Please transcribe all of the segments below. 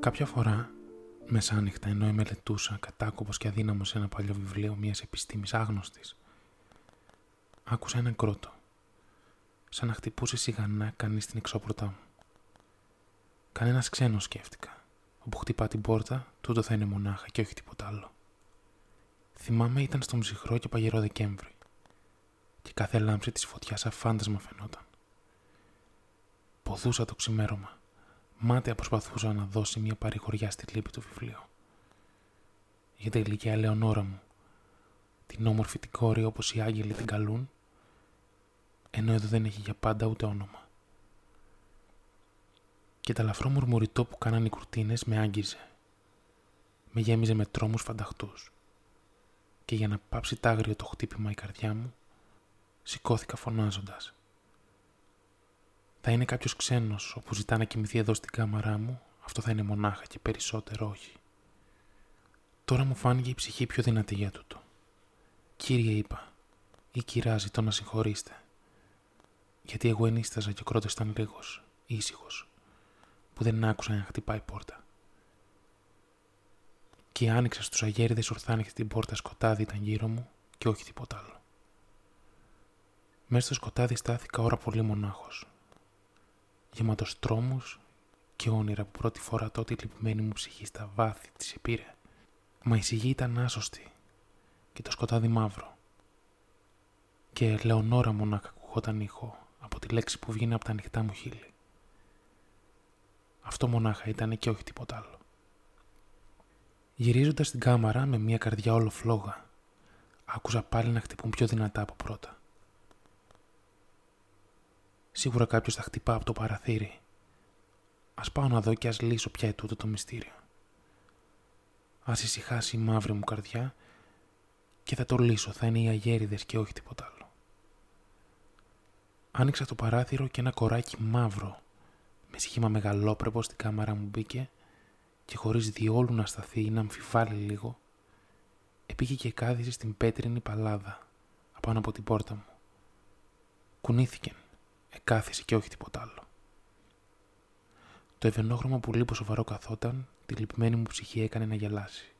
Κάποια φορά, μεσάνυχτα, ενώ μελετούσα κατάκοπος και αδύναμος σε ένα παλιό βιβλίο μιας επιστήμης άγνωστης, άκουσα έναν κρότο, σαν να χτυπούσε σιγανά κανείς στην εξώπορτά μου. Κανένας ξένος σκέφτηκα. Όπου χτυπά την πόρτα, τούτο θα είναι μονάχα και όχι τίποτα άλλο. Θυμάμαι ήταν στον ψυχρό και παγερό Δεκέμβρη και κάθε λάμψη της φωτιάς σαν φάντασμα φαινόταν. Ποδούσα το ξημέρωμα. Μάταια προσπαθούσα να δώσει μια παρηγοριά στη λύπη του βιβλίου. Για την ηλικία Ελεονόρα μου, την όμορφη την κόρη όπως οι άγγελοι την καλούν, ενώ εδώ δεν έχει για πάντα ούτε όνομα. Και τα λαφρό μουρμουριτό που κάναν οι κουρτίνες με άγγιζε. Με γέμιζε με τρόμους φανταχτούς. Και για να πάψει τάγριο το χτύπημα η καρδιά μου, σηκώθηκα φωνάζοντας. Θα είναι κάποιος ξένος όπου ζητά να κοιμηθεί εδώ στην κάμαρά μου, αυτό θα είναι μονάχα και περισσότερο όχι. Τώρα μου φάνηκε η ψυχή πιο δυνατή για τούτο. Κύριε είπα, ή κυράζει το να συγχωρήστε. Γιατί εγώ ενίσταζα και ο κρότος ήταν λίγος, ήσυχος, που δεν άκουσα να χτυπάει πόρτα. Και άνοιξα στους αγέριδες ορθάνιχτε την πόρτα σκοτάδι ήταν γύρω μου και όχι τίποτα άλλο. Μέσα στο σκοτάδι στάθηκα ώρα πολύ μονάχος. Γεμάτος τρόμους και όνειρα που πρώτη φορά τότε η λυπημένη μου ψυχή στα βάθη της επήρε. Μα η σιγή ήταν άσωστη και το σκοτάδι μαύρο. Και λεωνόρα μονάχα ακουγόταν ήχο από τη λέξη που βγαίνει από τα ανοιχτά μου χείλη. Αυτό μονάχα ήταν και όχι τίποτα άλλο. Γυρίζοντας στην κάμαρα με μια καρδιά όλο φλόγα, άκουσα πάλι να χτυπούν πιο δυνατά από πρώτα. Σίγουρα κάποιος θα χτυπά από το παραθύρι. Α πάω να δω και ας λύσω πια τούτο το μυστήριο. Α ησυχάσει η μαύρη μου καρδιά και θα το λύσω. Θα είναι οι αγέριδες και όχι τίποτα άλλο. Άνοιξα το παράθυρο και ένα κοράκι μαύρο με σχήμα μεγαλόπρεπο στην κάμαρα μου μπήκε και χωρίς διόλου να σταθεί ή να αμφιβάλλει λίγο, επήγε και κάθισε στην πέτρινη παλάδα απάνω από την πόρτα μου. Κουνήθηκε Εκάθισε και όχι τίποτα άλλο. Το ευενόχρωμα που λίγο σοβαρό καθόταν, τη λυπημένη μου ψυχή έκανε να γελάσει.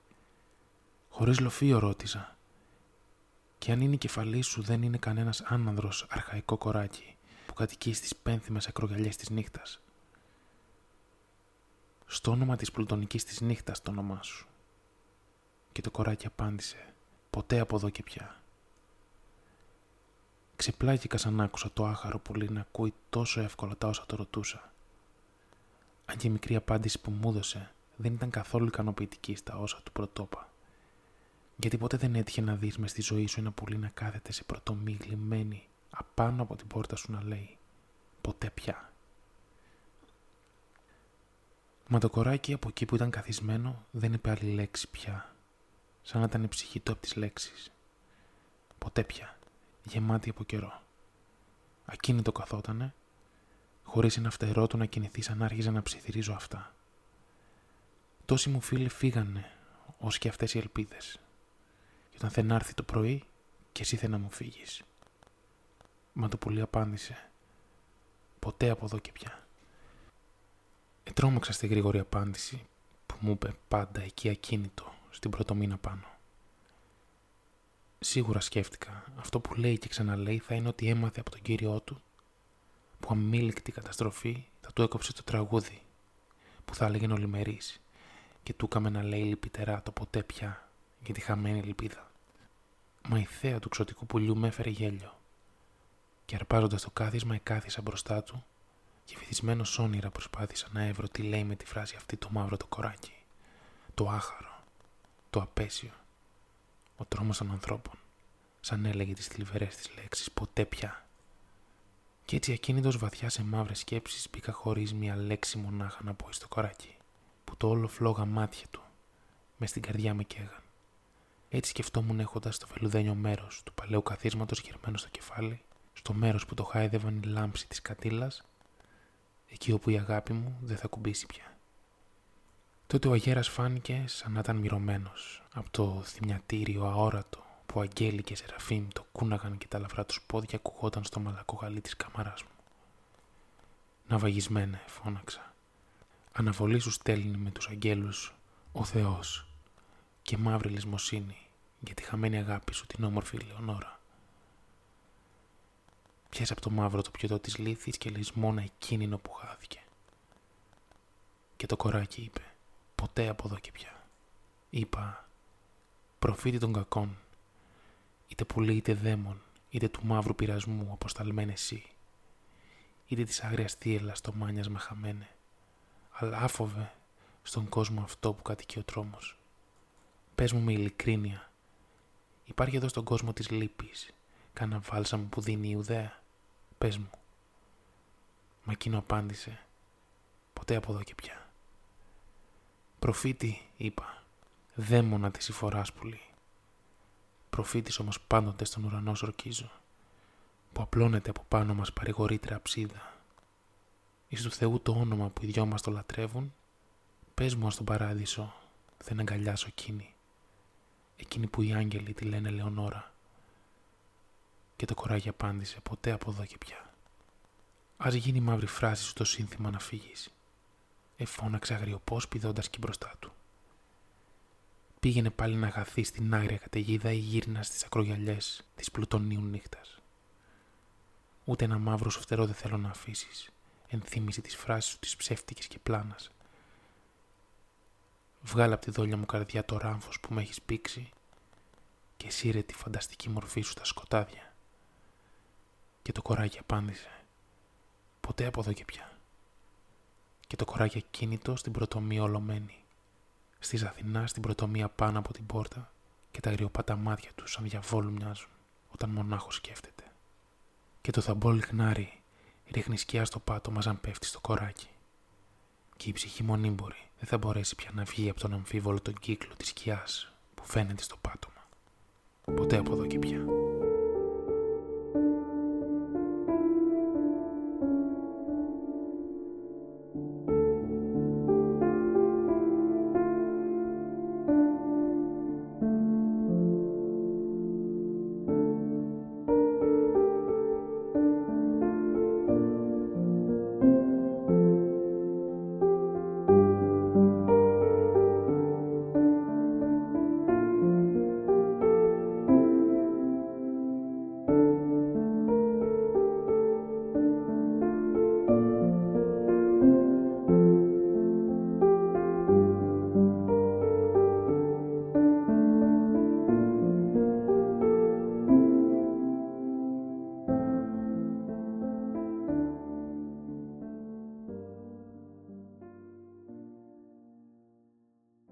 Χωρίς λοφείο ρώτησα. Και αν είναι η κεφαλή σου δεν είναι κανένας άνανδρος αρχαϊκό κοράκι που κατοικεί στις πένθυμες ακρογιαλιέ της νύχτας. Στο όνομα της πλουτονικής της νύχτας το όνομά σου. Και το κοράκι απάντησε: Ποτέ από εδώ και πια. Ξεπλάγηκα σαν άκουσα το άχαρο πουλί να ακούει τόσο εύκολα τα όσα το ρωτούσα. Αν και η μικρή απάντηση που μου έδωσε δεν ήταν καθόλου ικανοποιητική στα όσα του πρωτόπα. Γιατί ποτέ δεν έτυχε να δεις μες στη ζωή σου ένα πουλί να κάθεται σε πρωτομή γλυμμένη απάνω από την πόρτα σου να λέει «Ποτέ πια». Μα το κοράκι από εκεί που ήταν καθισμένο δεν είπε άλλη λέξη πια, σαν να ήταν η ψυχή του από τις λέξεις. Ποτέ πια γεμάτη από καιρό. Ακίνητο καθότανε, χωρίς ένα φτερό του να κινηθείς σαν άρχιζα να ψιθυρίζω αυτά. Τόσοι μου φίλοι φύγανε, ως και αυτές οι ελπίδες. Και όταν δεν έρθει το πρωί, και εσύ θέλει να μου φύγεις. Μα το πουλί απάντησε, ποτέ από εδώ και πια. Ετρώμαξα στη γρήγορη απάντηση που μου είπε πάντα εκεί ακίνητο στην πρωτομήνα πάνω. Σίγουρα σκέφτηκα, αυτό που λέει και ξαναλέει θα είναι ότι έμαθε από τον κύριό του που αμήλικτη καταστροφή θα του έκοψε το τραγούδι που θα έλεγε ολιμερής και του έκαμε να λέει λυπητερά το ποτέ πια για τη χαμένη λυπίδα. Μα η θέα του ξωτικού πουλιού με έφερε γέλιο. Και αρπάζοντας το κάθισμα εκάθισα μπροστά του και βυθισμένο όνειρα προσπάθησα να έβρω τι λέει με τη φράση αυτή το μαύρο το κοράκι, το άχαρο, το απέσιο ο τρόμος των ανθρώπων, σαν έλεγε τις θλιβερές της λέξεις «ποτέ πια». Κι έτσι ακίνητος βαθιά σε μαύρες σκέψεις μπήκα χωρίς μια λέξη μονάχα να πω στο κοράκι, που το όλο φλόγα μάτια του, μες στην καρδιά με καίγαν. Έτσι σκεφτόμουν έχοντας το βελουδένιο μέρος του παλαιού καθίσματος γερμένο στο κεφάλι, στο μέρος που το χάιδευαν η λάμψη της κατήλας, εκεί όπου η αγάπη μου δεν θα κουμπίσει πια. Τότε ο αγέρας φάνηκε σαν να ήταν μυρωμένος από το θυμιατήριο αόρατο που αγγέλη και Σεραφείμ το κούναγαν και τα λαφρά τους πόδια ακουγόταν στο μαλακό γαλί της καμαρά μου. Να βαγισμένε, φώναξα. Αναβολή σου στέλνει με τους αγγέλους ο Θεός και μαύρη λησμοσύνη για τη χαμένη αγάπη σου την όμορφη Λεωνόρα. Πιέσε από το μαύρο το πιωτό της λύθης και λησμόνα εκείνη που χάθηκε. Και το κοράκι είπε, ποτέ από εδώ και πια. Είπα, προφήτη των κακών, είτε πουλή είτε δαίμον, είτε του μαύρου πειρασμού αποσταλμένε εσύ, είτε της άγριας θύελας το μάνιασμα χαμένε, αλλά άφοβε στον κόσμο αυτό που κατοικεί ο τρόμος. Πες μου με ειλικρίνεια, υπάρχει εδώ στον κόσμο της λύπης, κάνα βάλσαμο που δίνει η Ιουδαία. Πες μου. Μα εκείνο απάντησε, ποτέ από εδώ και πια. Προφήτη, είπα, δαίμονα της φοράς πουλή. Προφήτης όμως πάντοτε στον ουρανό σορκίζω, που απλώνεται από πάνω μας παρηγορήτρια ψίδα. Εις του Θεού το όνομα που οι δυο μας το λατρεύουν, πες μου στον παράδεισο, δεν αγκαλιάσω εκείνη, εκείνη που οι άγγελοι τη λένε Λεωνόρα. Και το κοράγι απάντησε ποτέ από εδώ και πια. Ας γίνει μαύρη φράση σου το σύνθημα να φύγεις. Εφώναξε αγριοπός πηδώντας και μπροστά του. Πήγαινε πάλι να αγαθεί στην άγρια καταιγίδα ή γύρνα στις ακρογιαλιές της πλουτονίου νύχτας. Ούτε ένα μαύρο σου φτερό δεν θέλω να αφήσεις. Ενθύμηση της φράσης σου της ψεύτικης και πλάνας. Βγάλε από τη δόλια μου καρδιά το ράμφος που με έχεις πήξει και σύρε τη φανταστική μορφή σου στα σκοτάδια. Και το κοράκι απάντησε. Ποτέ από εδώ και πια. Και το κοράκι κίνητο στην πρωτομία ολομένη. Στη Αθηνάς στην πρωτομία πάνω από την πόρτα και τα αγριοπάτα μάτια του σαν διαβόλου μοιάζουν όταν μονάχος σκέφτεται. Και το θαμπόλ χνάρι ρίχνει σκιά στο πάτωμα σαν πέφτει στο κοράκι. Και η ψυχή μονίμπορη δεν θα μπορέσει πια να βγει από τον αμφίβολο τον κύκλο της σκιάς που φαίνεται στο πάτωμα. Ποτέ από εδώ και πια.